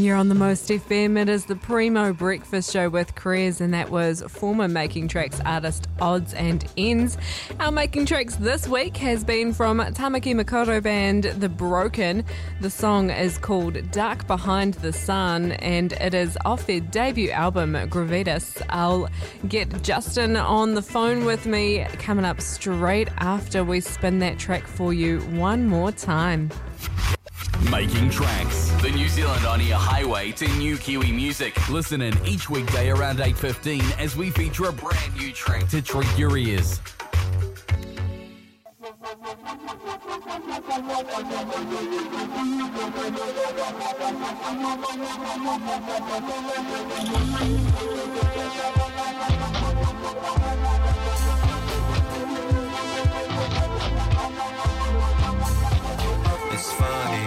You're on the Most FM. It is the Primo Breakfast Show with Krez, and that was former Making Tracks artist Odds and Ends. Our Making Tracks this week has been from Tamaki Makaurau band The Broken. The song is called Dark Behind the Sun, and it is off their debut album, Gravitas. I'll get Justin on the phone with me coming up straight after we spin that track for you one more time. Making Tracks, the New Zealand on air highway to new Kiwi music. Listen in each weekday around 8.15 as we feature a brand new track to treat your ears.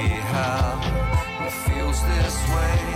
How it feels this way.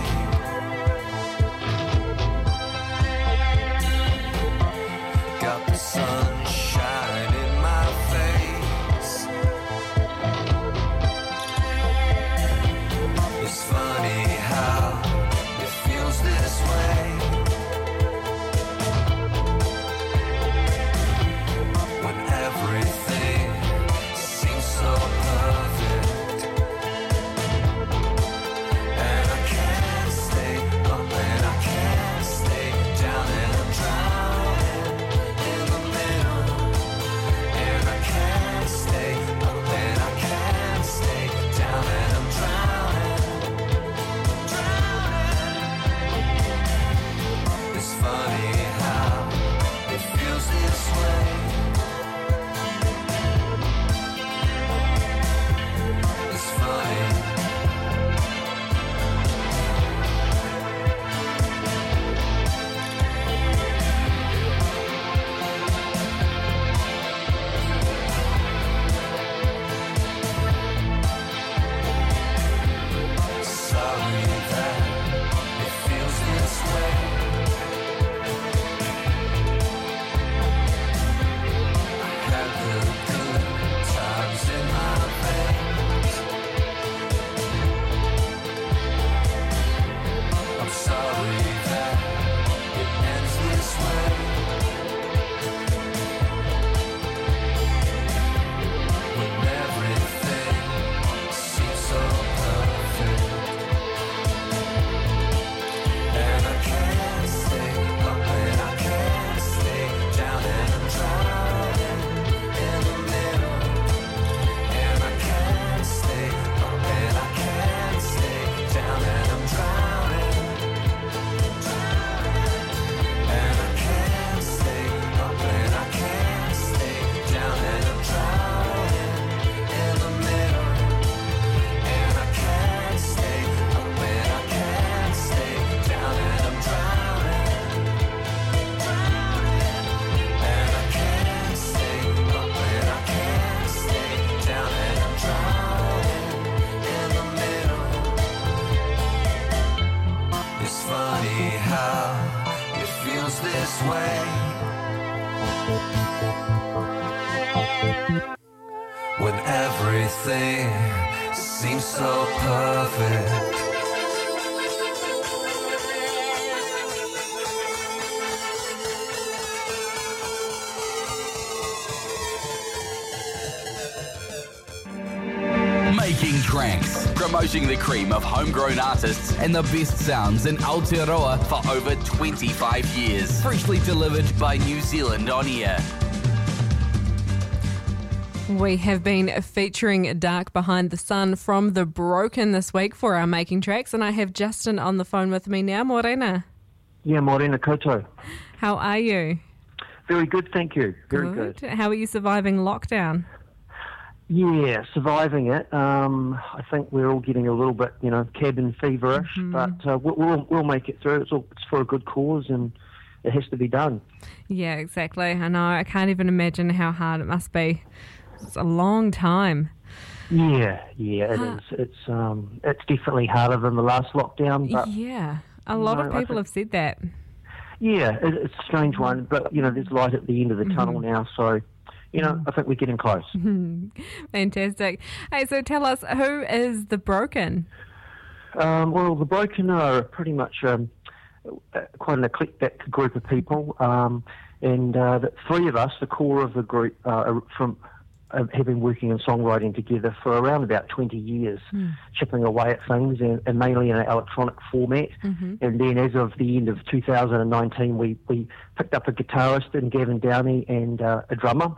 Way. When everything seems so perfect. Making Tracks, promoting the cream of homegrown artists and the best sounds in Aotearoa for over 25 years. Freshly delivered by New Zealand on air. We have been featuring Dark Behind the Sun from The Broken this week for our Making Tracks, and I have Justin on the phone with me now. Morena, Yeah, Morena Koto. how are you? Very good, thank you. Very good. How are you surviving lockdown? Yeah, surviving it. Um, I think we're all getting a little bit, you know, cabin feverish, but uh, we'll, we'll make it through. It's all it's for a good cause, and it has to be done. Yeah, exactly. I know. I can't even imagine how hard it must be. It's a long time. Yeah, yeah, it is. It's um, it's definitely harder than the last lockdown, but yeah, a lot no, of people think- have said that. yeah, it, it's a strange one. But you know, there's light at the end of the tunnel now, so you know, I think we're getting close. Fantastic. Hey, so tell us, who is the Broken? Um, well, the Broken are pretty much um, quite an eclectic group of people, um, and uh, the three of us, the core of the group, uh, are from uh, have been working in songwriting together for around about 20 years, chipping away at things, and, and mainly in an electronic format. And then, as of the end of 2019, we, we picked up a guitarist in Gavin Downey and uh, a drummer,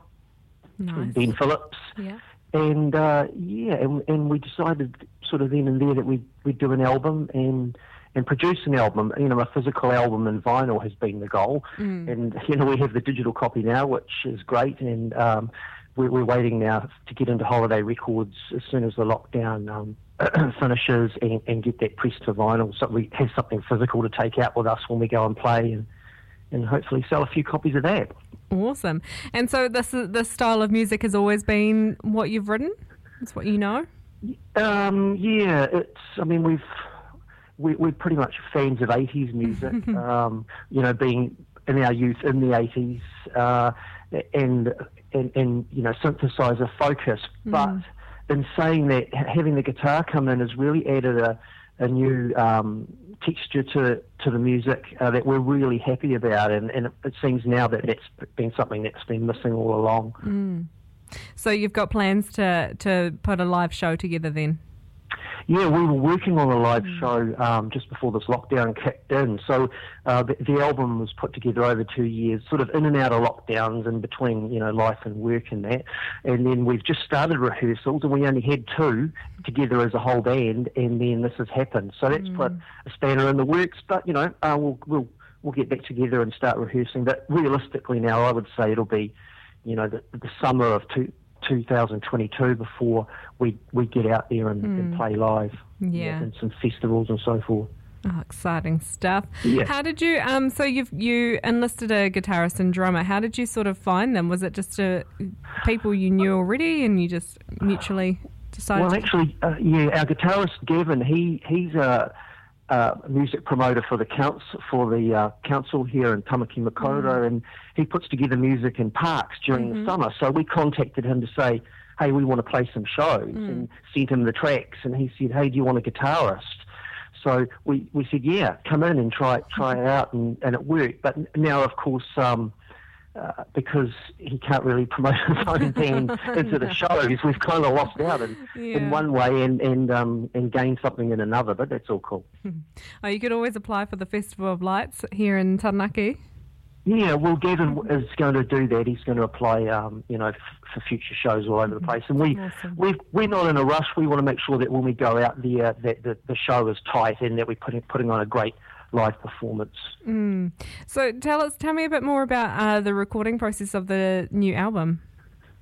Nice. Ben Phillips. Yeah. And uh, yeah, and, and we decided sort of then and there that we'd, we'd do an album and and produce an album. You know, a physical album and vinyl has been the goal. And you know, we have the digital copy now, which is great. And um, we're, we're waiting now to get into Holiday Records as soon as the lockdown um, finishes and, and get that pressed to vinyl, so we have something physical to take out with us when we go and play and. And hopefully sell a few copies of that. Awesome. And so this is, this style of music has always been what you've written. It's what you know. Um, yeah, it's. I mean, we've we, we're pretty much fans of '80s music. um, you know, being in our youth in the '80s, uh, and and and you know, synthesizer focus. But in saying that, having the guitar come in has really added a a new um, texture to to the music uh, that we're really happy about, and, and it, seems now that that's been something that's been missing all along. So you've got plans to to put a live show together then. Yeah, we were working on a live show um, just before this lockdown kicked in. So uh, the, the album was put together over two years, sort of in and out of lockdowns and between you know life and work and that. And then we've just started rehearsals, and we only had two together as a whole band, and then this has happened. So that's put a spanner in the works. But you know, uh, we'll we'll we'll get back together and start rehearsing. But realistically, now I would say it'll be, you know, the, the summer of two. 2022 before we we get out there and, and play live Yeah. and some festivals and so forth. Oh, exciting stuff. Yeah. How did you um so you've you enlisted a guitarist and drummer. How did you sort of find them? Was it just a, people you knew already and you just mutually decided Well, actually, uh, yeah, our guitarist Gavin, he he's a, a music promoter for the council for the uh, council here in Tamaki Makaurau, and he puts together music in parks during the summer. So we contacted him to say, "Hey, we want to play some shows," and sent him the tracks, and he said, "Hey, do you want a guitarist?" So we, we said, "Yeah, come in and try try it out," and, and it worked. But now, of course. Um, uh, because he can't really promote his own band into the shows, we've kind of lost out in, Yeah. in one way and and um, and gained something in another. But that's all cool. Oh, you could always apply for the Festival of Lights here in Taranaki. Yeah, well, Gavin is going to do that. He's going to apply, um, you know, f- for future shows all over the place. And we Awesome. we we're not in a rush. We want to make sure that when we go out there, that the, the show is tight and that we're putting putting on a great live performance. So tell us, tell me a bit more about uh, the recording process of the new album.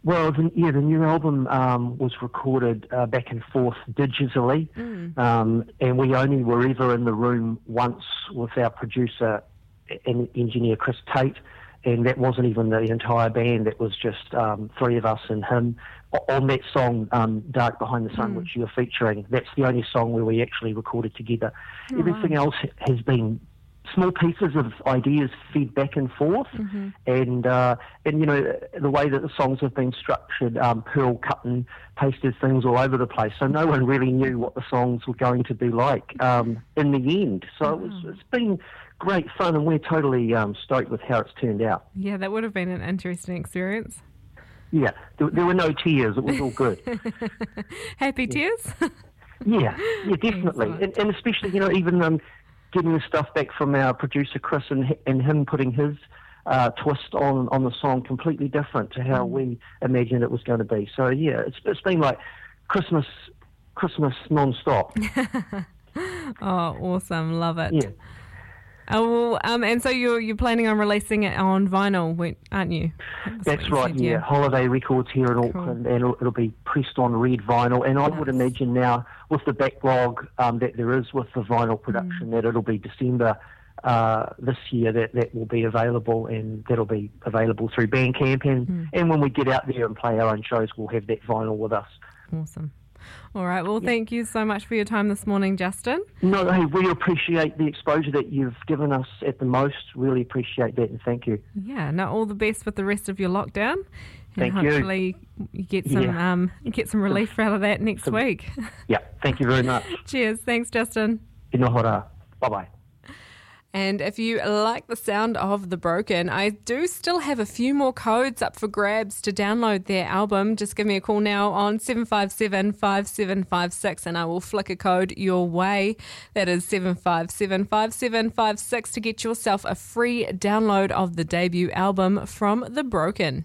Well, the, yeah, the new album um, was recorded uh, back and forth digitally, um, and we only were ever in the room once with our producer and engineer Chris Tate, and that wasn't even the entire band. That was just um, three of us and him on that song, um, "Dark Behind the Sun," which you're featuring. That's the only song where we actually recorded together. Everything else has been small pieces of ideas feed back and forth, and uh, and you know the way that the songs have been structured, um, Pearl cut and pasted things all over the place, so no one really knew what the songs were going to be like um, in the end. So it was, it's been great fun, and we're totally um, stoked with how it's turned out. Yeah, that would have been an interesting experience. Yeah, there, there were no tears; it was all good. Happy tears? Yeah, yeah, definitely, and, and especially you know even um, getting the stuff back from our producer Chris and and him putting his uh, twist on on the song completely different to Mm. how we imagined it was going to be. So yeah, it's it's been like Christmas Christmas non-stop. oh, awesome. Love it. Yeah. Oh, um, and so you're you're planning on releasing it on vinyl, aren't you? That's That's you right, said, yeah. Holiday Records here in Auckland, and it'll, it'll be pressed on red vinyl. And I would imagine now, with the backlog um, that there is with the vinyl production, that it'll be December uh, this year that that will be available, and that'll be available through Bandcamp. And, and when we get out there and play our own shows, we'll have that vinyl with us. Awesome. All right. Well, thank you so much for your time this morning, Justin. No, hey, we appreciate the exposure that you've given us at the most. Really appreciate that, and thank you. Yeah. Now, all the best with the rest of your lockdown, Thank and you. hopefully you get some Yeah. um, get some relief out of that next week. Yeah, thank you very much. Cheers. Thanks, Justin. Bye bye. And if you like the sound of The Broken, I do still have a few more codes up for grabs to download their album. Just give me a call now on 757 5756 and I will flick a code your way. That is 757 5756 to get yourself a free download of the debut album from The Broken.